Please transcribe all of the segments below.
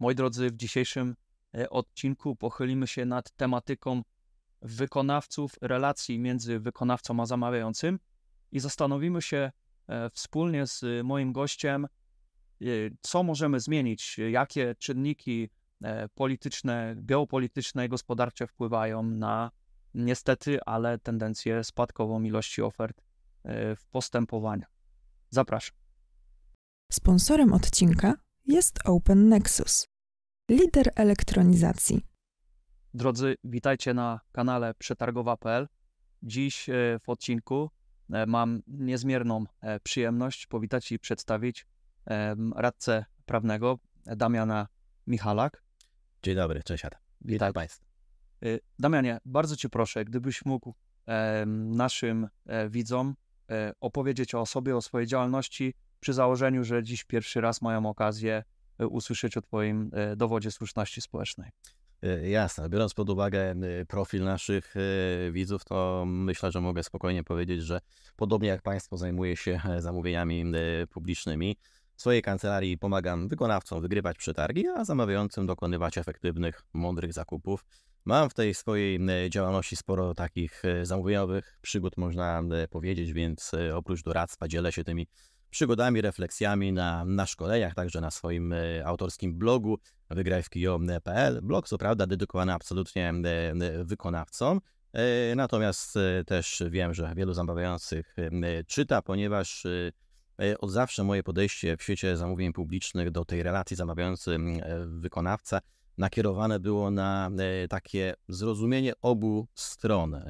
Moi drodzy, w dzisiejszym e, odcinku pochylimy się nad tematyką wykonawców, relacji między wykonawcą a zamawiającym i zastanowimy się e, wspólnie z moim gościem, e, co możemy zmienić, jakie czynniki polityczne, geopolityczne i gospodarcze wpływają na niestety, ale tendencję spadkową ilości ofert w postępowaniu. Zapraszam. Sponsorem odcinka jest Open Nexus, lider elektronizacji. Drodzy, witajcie na kanale przetargowa.pl. Dziś e, w odcinku e, mam niezmierną e, przyjemność powitać i przedstawić radcę prawnego Damiana Michalak. Dzień dobry, cześć Adam. Witam Państwa. Damianie, bardzo Cię proszę, gdybyś mógł naszym widzom opowiedzieć o sobie, o swojej działalności, przy założeniu, że dziś pierwszy raz mają okazję usłyszeć o Twoim e, dowodzie słuszności społecznej. E, jasne. Biorąc pod uwagę profil naszych widzów, to myślę, że mogę spokojnie powiedzieć, że podobnie jak Państwo zajmuję się zamówieniami publicznymi. W swojej kancelarii pomagam wykonawcom wygrywać przetargi, a zamawiającym dokonywać efektywnych, mądrych zakupów. Mam w tej swojej działalności sporo takich zamówieniowych przygód, można powiedzieć, więc oprócz doradztwa dzielę się tymi przygodami, refleksjami na, na szkoleniach, także na swoim e, autorskim blogu wygrajwki.pl. Blog co prawda dedykowany absolutnie e, wykonawcom, e, natomiast też wiem, że wielu zamawiających czyta, ponieważ od zawsze moje podejście w świecie zamówień publicznych do tej relacji zamawiający-wykonawca nakierowane było na takie zrozumienie obu stron.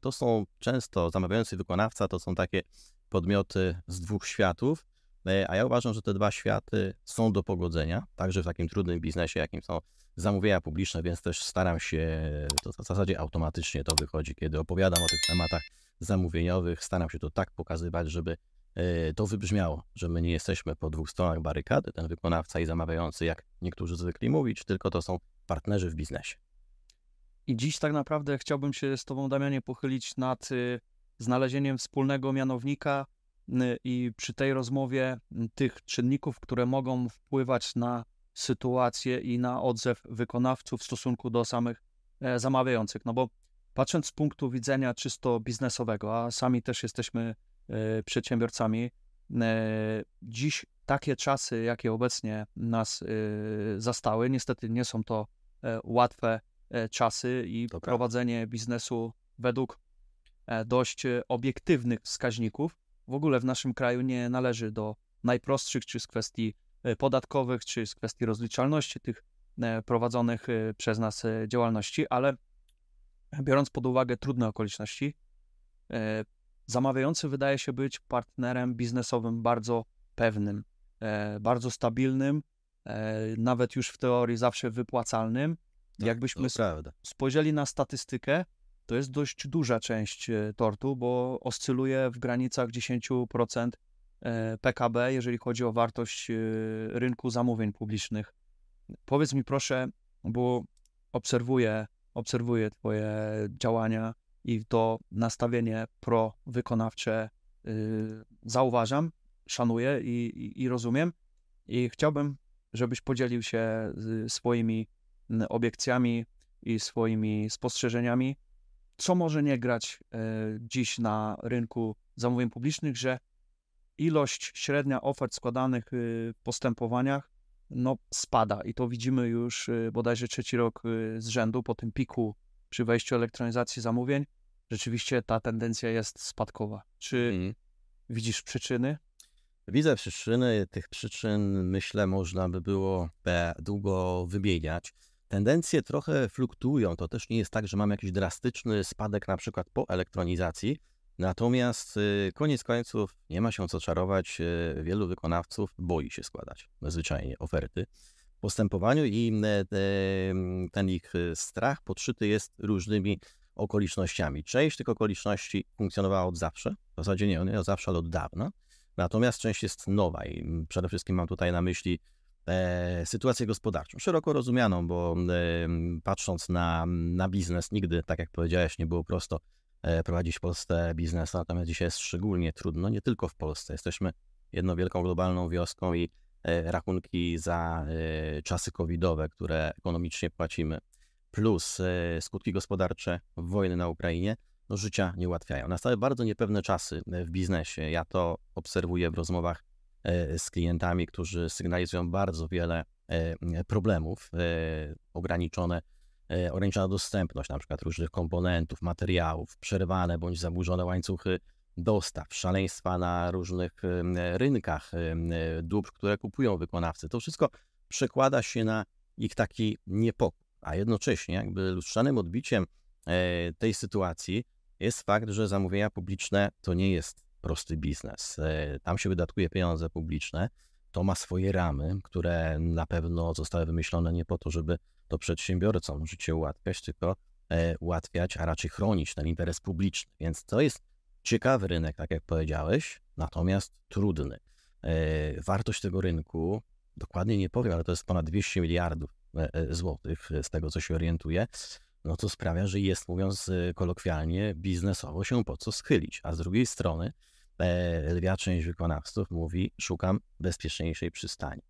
To są często zamawiający wykonawca, to są takie podmioty z dwóch światów, e, a ja uważam, że te dwa światy są do pogodzenia, także w takim trudnym biznesie, jakim są zamówienia publiczne, więc też staram się, to w zasadzie automatycznie to wychodzi, kiedy opowiadam o tych tematach zamówieniowych, staram się to tak pokazywać, żeby e, to wybrzmiało, że my nie jesteśmy po dwóch stronach barykady, ten wykonawca i zamawiający, jak niektórzy zwykli mówić, tylko to są partnerzy w biznesie. I dziś tak naprawdę chciałbym się z Tobą, Damianie, pochylić nad y, znalezieniem wspólnego mianownika i przy tej rozmowie tych czynników, które mogą wpływać na sytuację i na odzew wykonawców w stosunku do samych e, zamawiających. No bo patrząc z punktu widzenia czysto biznesowego, a sami też jesteśmy e, przedsiębiorcami, e, dziś takie czasy, jakie obecnie nas zastały, niestety nie są to łatwe czasy i prowadzenie biznesu według dość e, obiektywnych wskaźników. W ogóle w naszym kraju nie należy do najprostszych, czy z kwestii e, podatkowych, czy z kwestii rozliczalności tych prowadzonych przez nas działalności, ale biorąc pod uwagę trudne okoliczności, zamawiający wydaje się być partnerem biznesowym bardzo pewnym, bardzo stabilnym, nawet już w teorii zawsze wypłacalnym. Tak, Jakbyśmy spojrzeli na statystykę, to jest dość duża część e, tortu, bo oscyluje w granicach 10% e, PKB, jeżeli chodzi o wartość e, rynku zamówień publicznych. Powiedz mi proszę, bo obserwuję, obserwuję Twoje działania i to nastawienie pro-wykonawcze zauważam, szanuję i, i, i rozumiem. I chciałbym, żebyś podzielił się swoimi obiekcjami i swoimi spostrzeżeniami co może nie grać e, dziś na rynku zamówień publicznych, że ilość średnia ofert składanych e, w postępowaniach no, spada i to widzimy już e, bodajże trzeci rok z rzędu po tym piku przy wejściu elektronizacji zamówień. Rzeczywiście ta tendencja jest spadkowa. Czy mhm. widzisz przyczyny? Widzę przyczyny. Tych przyczyn, myślę, można by było długo wymieniać. Tendencje trochę fluktuują. To też nie jest tak, że mamy jakiś drastyczny spadek na przykład po elektronizacji. Natomiast y, koniec końców nie ma się co czarować. Y, wielu wykonawców boi się składać zwyczajnie oferty w postępowaniu i ten ich y, strach podszyty jest różnymi okolicznościami. Część tych okoliczności funkcjonowała od zawsze, w zasadzie nie, nie od zawsze, ale od dawna. Natomiast część jest nowa i przede wszystkim mam tutaj na myśli sytuację gospodarczą, szeroko rozumianą, bo e, patrząc na, na biznes, nigdy, tak jak powiedziałeś, nie było prosto e, prowadzić w Polsce biznes, natomiast dzisiaj jest szczególnie trudno, nie tylko w Polsce. Jesteśmy jedną wielką globalną wioską i rachunki za czasy covidowe, które ekonomicznie płacimy, plus skutki gospodarcze wojny na Ukrainie, no życia nie ułatwiają. Nastały bardzo niepewne czasy w biznesie. Ja to obserwuję w rozmowach z klientami, którzy sygnalizują bardzo wiele problemów, ograniczone E, ograniczona dostępność na przykład różnych komponentów, materiałów, przerwane bądź zaburzone łańcuchy dostaw, szaleństwa na różnych rynkach dóbr, które kupują wykonawcy. To wszystko przekłada się na ich taki niepokój, a jednocześnie jakby lustrzanym odbiciem e, tej sytuacji jest fakt, że zamówienia publiczne to nie jest prosty biznes. E, tam się wydatkuje pieniądze publiczne, to ma swoje ramy, które na pewno zostały wymyślone nie po to, żeby to przedsiębiorcom życie ułatwiać, tylko e, ułatwiać, a raczej chronić ten interes publiczny. Więc to jest ciekawy rynek, tak jak powiedziałeś, natomiast trudny. E, wartość tego rynku, dokładnie nie powiem, ale to jest ponad 200 miliardów złotych, z tego co się orientuję, no to sprawia, że jest, mówiąc kolokwialnie, biznesowo się po co schylić. A z drugiej strony, lwia część wykonawców mówi, szukam bezpieczniejszej przystani.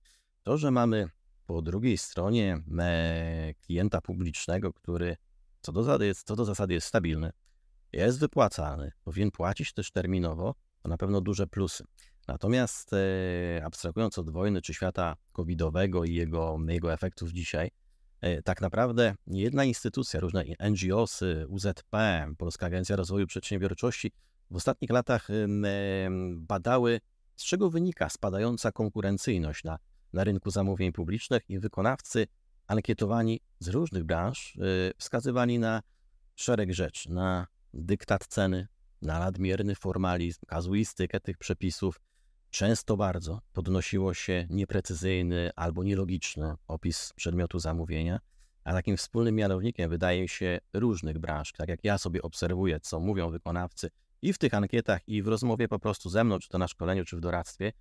To, że mamy po drugiej stronie e, klienta publicznego, który co do, zasady jest, co do zasady jest stabilny, jest wypłacalny, powinien płacić też terminowo, to na pewno duże plusy. Natomiast e, abstrahując od wojny czy świata covidowego i jego, jego efektów dzisiaj, e, tak naprawdę jedna instytucja, różne NGOsy, UZP, Polska Agencja Rozwoju Przedsiębiorczości w ostatnich latach badały, z czego wynika spadająca konkurencyjność na na rynku zamówień publicznych i wykonawcy ankietowani z różnych branż y, wskazywali na szereg rzeczy, na dyktat ceny, na nadmierny formalizm, kazuistykę tych przepisów. Często bardzo podnosiło się nieprecyzyjny albo nielogiczny opis przedmiotu zamówienia, a takim wspólnym mianownikiem wydaje się różnych branż, tak jak ja sobie obserwuję, co mówią wykonawcy i w tych ankietach, i w rozmowie po prostu ze mną, czy to na szkoleniu, czy w doradztwie,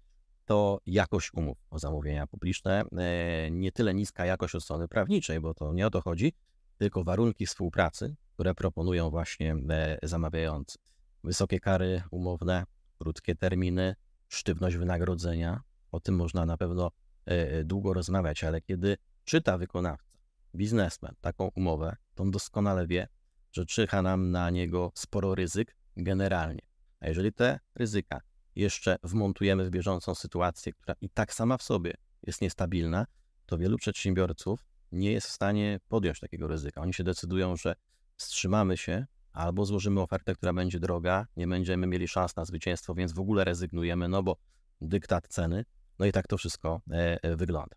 to jakość umów o zamówienia publiczne, e, nie tyle niska jakość od strony prawniczej, bo to nie o to chodzi, tylko warunki współpracy, które proponują właśnie e, zamawiający. Wysokie kary umowne, krótkie terminy, sztywność wynagrodzenia, o tym można na pewno e, długo rozmawiać, ale kiedy czyta wykonawca, biznesmen taką umowę, to on doskonale wie, że czyha nam na niego sporo ryzyk generalnie. A jeżeli te ryzyka jeszcze wmontujemy w bieżącą sytuację, która i tak sama w sobie jest niestabilna, to wielu przedsiębiorców nie jest w stanie podjąć takiego ryzyka. Oni się decydują, że wstrzymamy się albo złożymy ofertę, która będzie droga, nie będziemy mieli szans na zwycięstwo, więc w ogóle rezygnujemy, no bo dyktat ceny, no i tak to wszystko e, e, wygląda.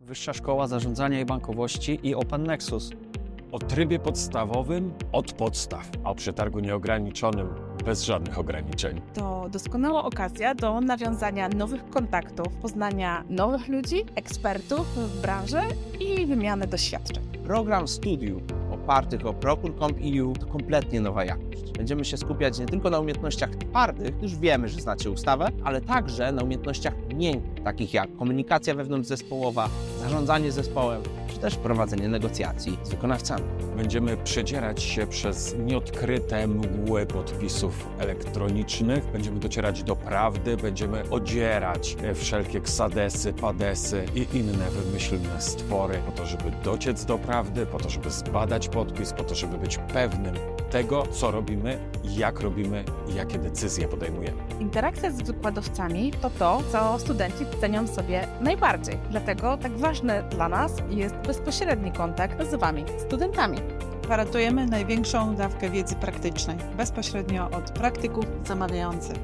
Wyższa Szkoła Zarządzania i Bankowości i Open Nexus. O trybie podstawowym od podstaw, a o przetargu nieograniczonym bez żadnych ograniczeń. To doskonała okazja do nawiązania nowych kontaktów, poznania nowych ludzi, ekspertów w branży i wymiany doświadczeń. Program studiów opartych o Procure.com.eu to kompletnie nowa jakość. Będziemy się skupiać nie tylko na umiejętnościach twardych, już wiemy, że znacie ustawę, ale także na umiejętnościach miękkich, takich jak komunikacja wewnątrzzespołowa, zarządzanie zespołem, też prowadzenie negocjacji z wykonawcami. Będziemy przedzierać się przez nieodkryte mgły podpisów elektronicznych, będziemy docierać do prawdy, będziemy odzierać wszelkie ksadesy, padesy i inne wymyślne stwory po to, żeby dociec do prawdy, po to, żeby zbadać podpis, po to, żeby być pewnym tego, co robimy, jak robimy i jakie decyzje podejmujemy. Interakcja z wykładowcami to to, co studenci cenią sobie najbardziej. Dlatego tak ważne dla nas jest bezpośredni kontakt z Wami, studentami. Gwarantujemy największą dawkę wiedzy praktycznej, bezpośrednio od praktyków zamawiających.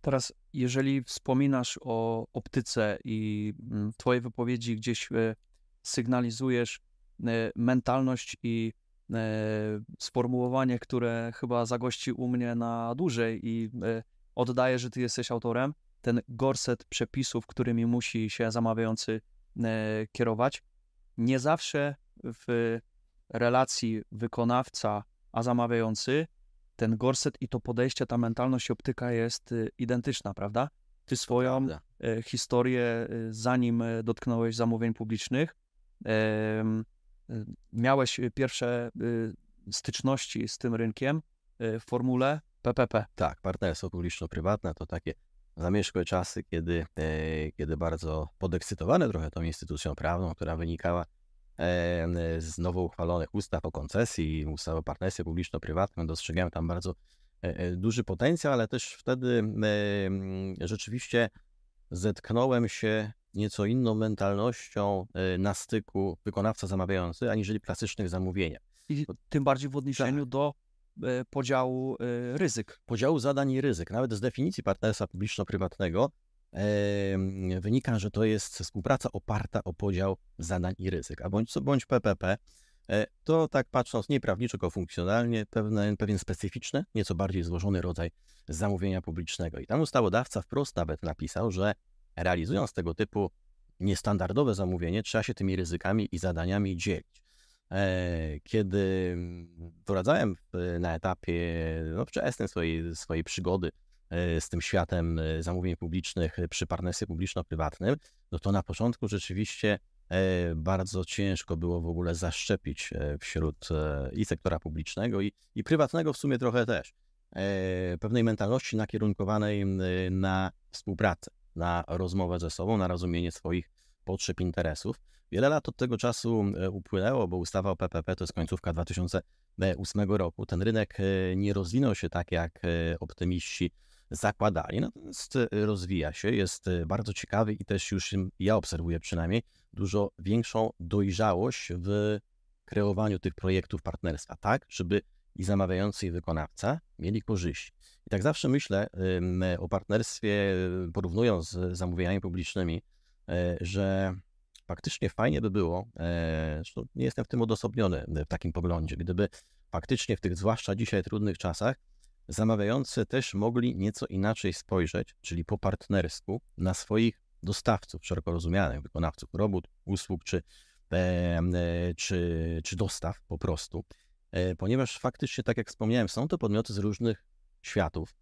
Teraz, jeżeli wspominasz o optyce i mm, Twojej wypowiedzi gdzieś e, sygnalizujesz e, mentalność i e, sformułowanie, które chyba zagości u mnie na dłużej i oddaje, że Ty jesteś autorem, ten gorset przepisów, którymi musi się zamawiający kierować, nie zawsze w relacji wykonawca a zamawiający ten gorset i to podejście, ta mentalność i optyka jest y, identyczna, prawda? Ty swoją e, historię, y, zanim e, dotknąłeś zamówień publicznych, miałeś pierwsze y, styczności z tym rynkiem y, w formule PPP. Tak, partnerstwo publiczno-prywatne to takie zamierzchłe czasy, kiedy, e, kiedy bardzo podekscytowany trochę tą instytucją prawną, która wynikała z nowo uchwalonych ustaw o koncesji, ustaw o partnerstwie publiczno-prywatnym, dostrzegałem tam bardzo e, duży potencjał, ale też wtedy rzeczywiście zetknąłem się nieco inną mentalnością na styku wykonawca-zamawiający, aniżeli klasycznych zamówieniach. I tym bardziej w odniesieniu tak. do E, podziału e, ryzyk. Podziału zadań i ryzyk. Nawet z definicji partnerstwa publiczno-prywatnego wynika, że to jest współpraca oparta o podział zadań i ryzyk, a bądź bądź PPP, e, to tak patrząc nie prawniczo, funkcjonalnie, pewne, pewien specyficzny, nieco bardziej złożony rodzaj zamówienia publicznego. I tam ustawodawca wprost nawet napisał, że realizując tego typu niestandardowe zamówienie, trzeba się tymi ryzykami i zadaniami dzielić. E, kiedy wracałem na etapie no, wczesnym swojej, swojej przygody z tym światem e, zamówień publicznych przy partnerstwie publiczno-prywatnym, no to na początku rzeczywiście bardzo ciężko było w ogóle zaszczepić wśród i sektora publicznego, i, i prywatnego w sumie trochę też pewnej mentalności nakierunkowanej na współpracę, na rozmowę ze sobą, na rozumienie swoich potrzeb, interesów. Wiele lat od tego czasu e, upłynęło, bo ustawa o PPP to jest końcówka 2008 roku. Ten rynek e, nie rozwinął się tak, jak e, optymiści zakładali, natomiast rozwija się, jest bardzo ciekawy i też już ja obserwuję przynajmniej dużo większą dojrzałość w kreowaniu tych projektów partnerstwa, tak, żeby i zamawiający i wykonawca mieli korzyści. I tak zawsze myślę o partnerstwie, porównując z zamówieniami publicznymi, że faktycznie fajnie by było, e, zresztą nie jestem w tym odosobniony w takim poglądzie, gdyby faktycznie w tych zwłaszcza dzisiaj trudnych czasach zamawiający też mogli nieco inaczej spojrzeć, czyli po partnersku, na swoich dostawców, szeroko rozumianych, wykonawców robót, usług czy, e, e, czy, czy dostaw po prostu, ponieważ faktycznie, tak jak wspomniałem, są to podmioty z różnych światów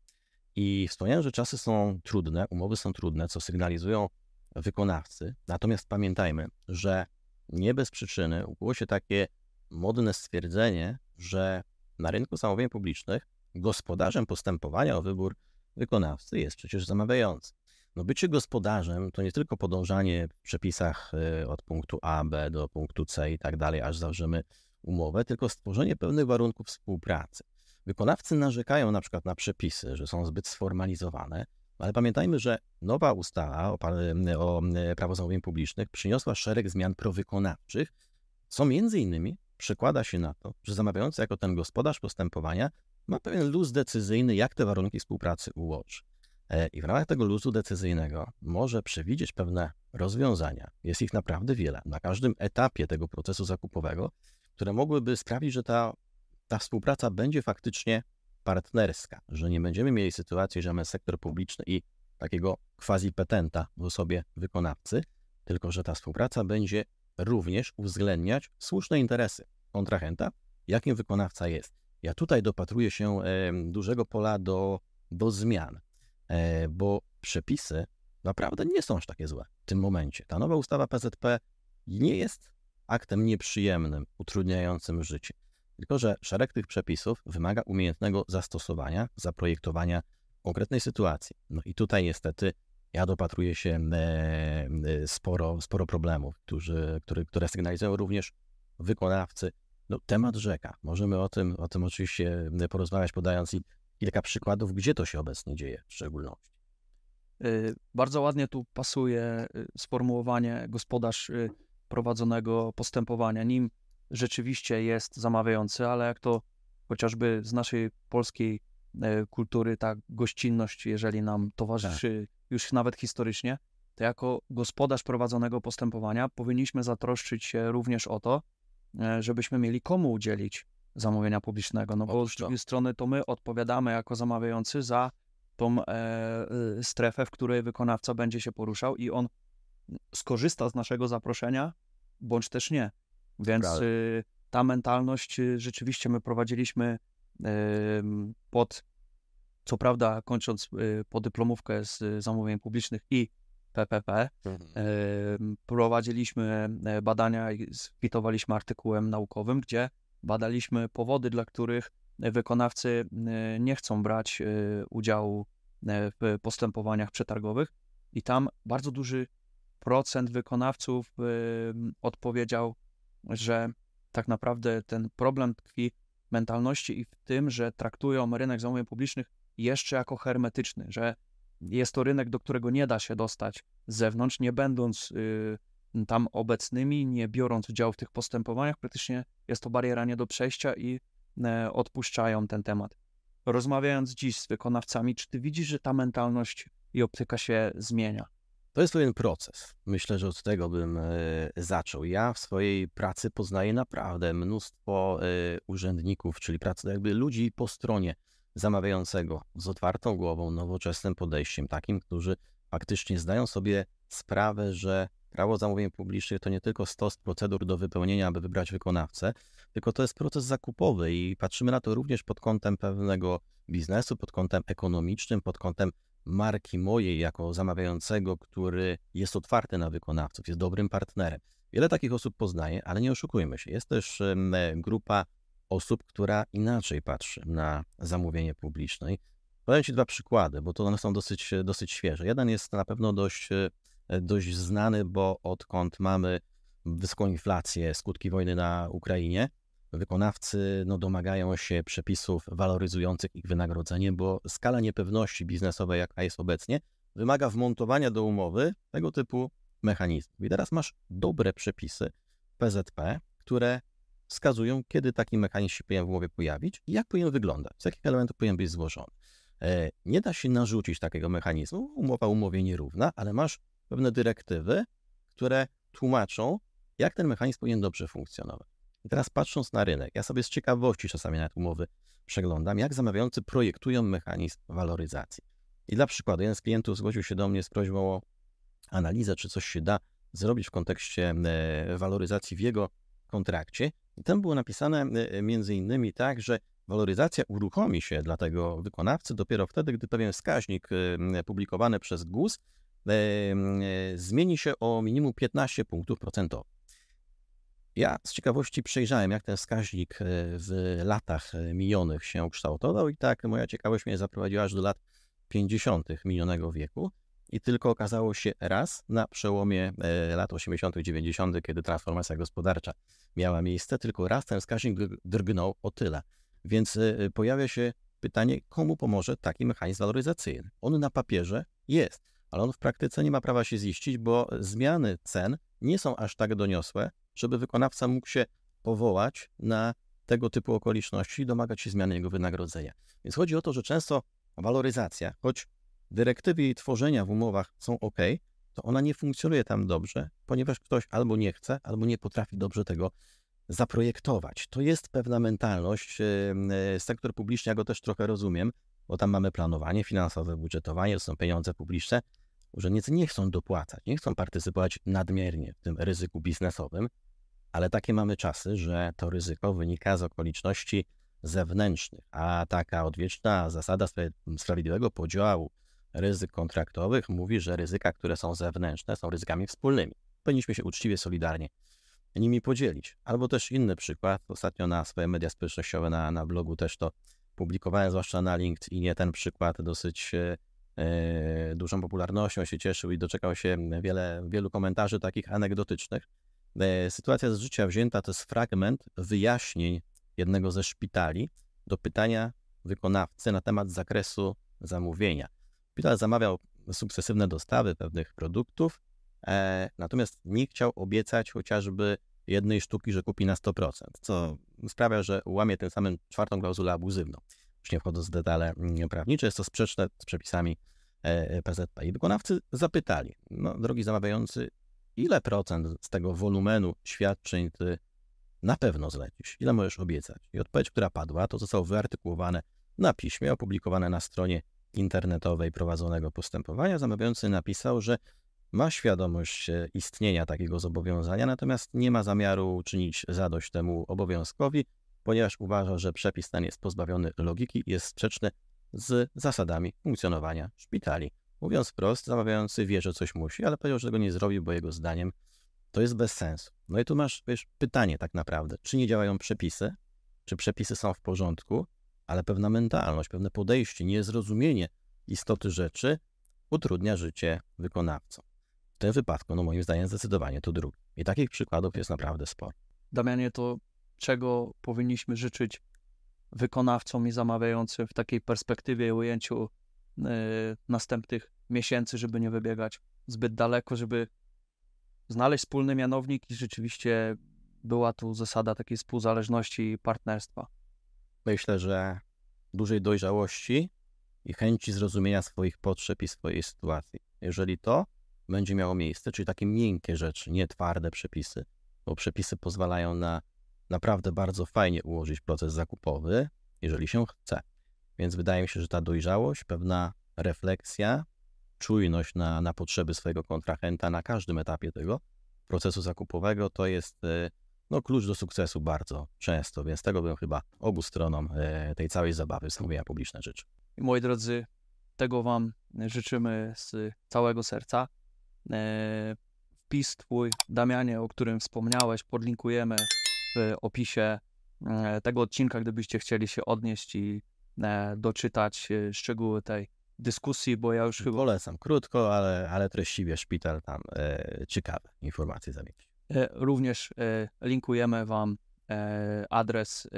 i wspomniałem, że czasy są trudne, umowy są trudne, co sygnalizują wykonawcy. Natomiast pamiętajmy, że nie bez przyczyny ukuło się takie modne stwierdzenie, że na rynku zamówień publicznych gospodarzem postępowania o wybór wykonawcy jest przecież zamawiający. No bycie gospodarzem to nie tylko podążanie w przepisach y, od punktu A, B do punktu C i tak dalej, aż zawrzemy umowę, tylko stworzenie pewnych warunków współpracy. Wykonawcy narzekają na przykład na przepisy, że są zbyt sformalizowane, ale pamiętajmy, że nowa ustawa o, o prawo zamówień publicznych przyniosła szereg zmian prowykonawczych, co między innymi przekłada się na to, że zamawiający jako ten gospodarz postępowania ma pewien luz decyzyjny, jak te warunki współpracy ułoży. E, I w ramach tego luzu decyzyjnego może przewidzieć pewne rozwiązania. Jest ich naprawdę wiele. Na każdym etapie tego procesu zakupowego, które mogłyby sprawić, że ta, ta współpraca będzie faktycznie partnerska, że nie będziemy mieli sytuacji, że mamy sektor publiczny i takiego quasi-petenta w osobie wykonawcy, tylko że ta współpraca będzie również uwzględniać słuszne interesy kontrahenta, jakim wykonawca jest. Ja tutaj dopatruję się dużego pola do, do zmian, e, bo przepisy naprawdę nie są aż takie złe w tym momencie. Ta nowa ustawa PZP nie jest aktem nieprzyjemnym, utrudniającym życie. Tylko, że szereg tych przepisów wymaga umiejętnego zastosowania, zaprojektowania konkretnej sytuacji. No i tutaj niestety ja dopatruję się e, sporo, sporo problemów, którzy, które, które sygnalizują również wykonawcy. No, temat rzeka. Możemy o tym, o tym oczywiście porozmawiać, podając kilka przykładów, gdzie to się obecnie dzieje w szczególności. E, bardzo ładnie tu pasuje sformułowanie gospodarz prowadzonego postępowania. Nim rzeczywiście jest zamawiający, ale jak to chociażby z naszej polskiej e, kultury ta gościnność, jeżeli nam towarzyszy tak. już nawet historycznie, to jako gospodarz prowadzonego postępowania powinniśmy zatroszczyć się również o to, e, żebyśmy mieli komu udzielić zamówienia publicznego, no bo z drugiej strony to my odpowiadamy jako zamawiający za tą e, strefę, w której wykonawca będzie się poruszał i on skorzysta z naszego zaproszenia, bądź też nie. Więc y, ta mentalność y, rzeczywiście my prowadziliśmy pod, co prawda kończąc y, podyplomówkę z zamówień publicznych i PPP, mhm. prowadziliśmy e, badania i skwitowaliśmy artykułem naukowym, gdzie badaliśmy powody, dla których wykonawcy nie chcą brać udziału w postępowaniach przetargowych i tam bardzo duży procent wykonawców odpowiedział, że tak naprawdę ten problem tkwi w mentalności i w tym, że traktują rynek zamówień publicznych jeszcze jako hermetyczny, że jest to rynek, do którego nie da się dostać z zewnątrz, nie będąc y, tam obecnymi, nie biorąc udziału w tych postępowaniach, praktycznie jest to bariera nie do przejścia i e, odpuszczają ten temat. Rozmawiając dziś z wykonawcami, czy ty widzisz, że ta mentalność i optyka się zmienia? To jest pewien proces. Myślę, że od tego bym e, zaczął. Ja w swojej pracy poznaję naprawdę mnóstwo e, urzędników, czyli pracy jakby ludzi po stronie zamawiającego z otwartą głową, nowoczesnym podejściem, takim, którzy faktycznie zdają sobie sprawę, że prawo zamówień publicznych to nie tylko stos procedur do wypełnienia, aby wybrać wykonawcę, tylko to jest proces zakupowy i patrzymy na to również pod kątem pewnego biznesu, pod kątem ekonomicznym, pod kątem marki mojej jako zamawiającego, który jest otwarty na wykonawców, jest dobrym partnerem. Wiele takich osób poznaje, ale nie oszukujmy się. Jest też grupa osób, która inaczej patrzy na zamówienie publiczne. Podam Ci dwa przykłady, bo to one są dosyć, dosyć świeże. Jeden jest na pewno dość, dość znany, bo odkąd mamy wysoką inflację, skutki wojny na Ukrainie, wykonawcy no, domagają się przepisów waloryzujących ich wynagrodzenie, bo skala niepewności biznesowej, jaka jest obecnie, wymaga wmontowania do umowy tego typu mechanizmów. I teraz masz dobre przepisy PZP, które wskazują, kiedy taki mechanizm się powinien w umowie pojawić i jak powinien wyglądać, z jakich elementów powinien być złożony. E, nie da się narzucić takiego mechanizmu, umowa umowie nierówna, ale masz pewne dyrektywy, które tłumaczą, jak ten mechanizm powinien dobrze funkcjonować. I teraz patrząc na rynek, ja sobie z ciekawości czasami na umowy przeglądam, jak zamawiający projektują mechanizm waloryzacji. I dla przykładu, jeden z klientów zgłosił się do mnie z prośbą o analizę, czy coś się da zrobić w kontekście e, waloryzacji w jego kontrakcie. I tam było napisane e, między innymi tak, że waloryzacja uruchomi się dla tego wykonawcy dopiero wtedy, gdy pewien wskaźnik e, publikowany przez GUS zmieni się o minimum 15 punktów procentowych. Ja z ciekawości przejrzałem, jak ten wskaźnik e, w latach e, minionych się kształtował, i tak moja ciekawość mnie zaprowadziła aż do lat 50. minionego wieku. I tylko okazało się raz na przełomie e, lat 80., 90., kiedy transformacja gospodarcza miała miejsce, tylko raz ten wskaźnik drgnął o tyle. Więc pojawia się pytanie, komu pomoże taki mechanizm waloryzacyjny? On na papierze jest, ale on w praktyce nie ma prawa się ziścić, bo zmiany cen nie są aż tak doniosłe, żeby wykonawca mógł się powołać na tego typu okoliczności i domagać się zmiany jego wynagrodzenia. Więc chodzi o to, że często waloryzacja, choć dyrektywy jej tworzenia w umowach są ok, to ona nie funkcjonuje tam dobrze, ponieważ ktoś albo nie chce, albo nie potrafi dobrze tego zaprojektować. To jest pewna mentalność. Sektor publiczny, ja go też trochę rozumiem, bo tam mamy planowanie finansowe, budżetowanie, to są pieniądze publiczne. Urzędnicy nie chcą dopłacać, nie chcą partycypować nadmiernie w tym ryzyku biznesowym, ale takie mamy czasy, że to ryzyko wynika z okoliczności zewnętrznych, a taka odwieczna zasada sprawiedliwego podziału ryzyk kontraktowych mówi, że ryzyka, które są zewnętrzne, są ryzykami wspólnymi. Powinniśmy się uczciwie, solidarnie nimi podzielić. Albo też inny przykład, ostatnio na swoje media społecznościowe, na, na blogu też to publikowałem, zwłaszcza na LinkedInie, ten przykład dosyć e, E, dużą popularnością się cieszył i doczekał się wiele, wielu komentarzy takich anegdotycznych. E, sytuacja z życia wzięta to jest fragment wyjaśnień jednego ze szpitali do pytania wykonawcy na temat zakresu zamówienia. Szpital zamawiał sukcesywne dostawy pewnych produktów, e, natomiast nie chciał obiecać chociażby jednej sztuki, że kupi na 100%, co sprawia, że łamie tym samym czwartą klauzulę abuzywną już nie wchodząc w detale mm, prawnicze, jest to sprzeczne z przepisami e, PZP. I wykonawcy zapytali, no drogi zamawiający, ile procent z tego wolumenu świadczeń ty na pewno zlecisz? Ile możesz obiecać? I odpowiedź, która padła, to zostało wyartykułowane na piśmie, opublikowane na stronie internetowej prowadzonego postępowania. Zamawiający napisał, że ma świadomość e, istnienia takiego zobowiązania, natomiast nie ma zamiaru czynić zadość temu obowiązkowi, ponieważ uważa, że przepis ten jest pozbawiony logiki i jest sprzeczny z zasadami funkcjonowania szpitali. Mówiąc wprost, zamawiający wie, że coś musi, ale powiedział, że tego nie zrobi, bo jego zdaniem to jest bez sensu. No i tu masz wiesz, pytanie tak naprawdę, czy nie działają przepisy, czy przepisy są w porządku, ale pewna mentalność, pewne podejście, niezrozumienie istoty rzeczy utrudnia życie wykonawcom. W tym wypadku, no moim zdaniem, zdecydowanie to drugi. I takich przykładów jest naprawdę sporo. Damianie, to czego powinniśmy życzyć wykonawcom i zamawiającym w takiej perspektywie i ujęciu y, następnych miesięcy, żeby nie wybiegać zbyt daleko, żeby znaleźć wspólny mianownik i rzeczywiście była tu zasada takiej współzależności i partnerstwa. Myślę, że dużej dojrzałości i chęci zrozumienia swoich potrzeb i swojej sytuacji. Jeżeli to będzie miało miejsce, czyli takie miękkie rzeczy, nie twarde przepisy, bo przepisy pozwalają na naprawdę bardzo fajnie ułożyć proces zakupowy, jeżeli się chce. Więc wydaje mi się, że ta dojrzałość, pewna refleksja, czujność na, na potrzeby swojego kontrahenta na każdym etapie tego procesu zakupowego to jest e, no, klucz do sukcesu bardzo często, więc tego bym chyba obu stronom e, tej całej zabawy zamówienia publiczne życzył. Moi drodzy, tego Wam życzymy z całego serca. E, wpis Twój, Damianie, o którym wspomniałeś, podlinkujemy w opisie tego odcinka, gdybyście chcieli się odnieść i doczytać szczegóły tej dyskusji, bo ja już chyba... Polecam, krótko, ale, ale treściwie szpital tam e, ciekawe informacje zamieści. E, również e, linkujemy Wam e, adres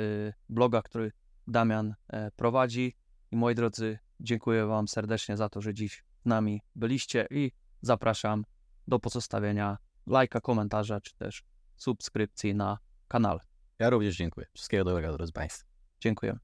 bloga, który Damian prowadzi. I moi drodzy, dziękuję Wam serdecznie za to, że dziś z nami byliście i zapraszam do pozostawienia lajka, komentarza, czy też subskrypcji na kanale. Ja również dziękuję. Wszystkiego dobrego, drodzy Państwo. Dziękuję.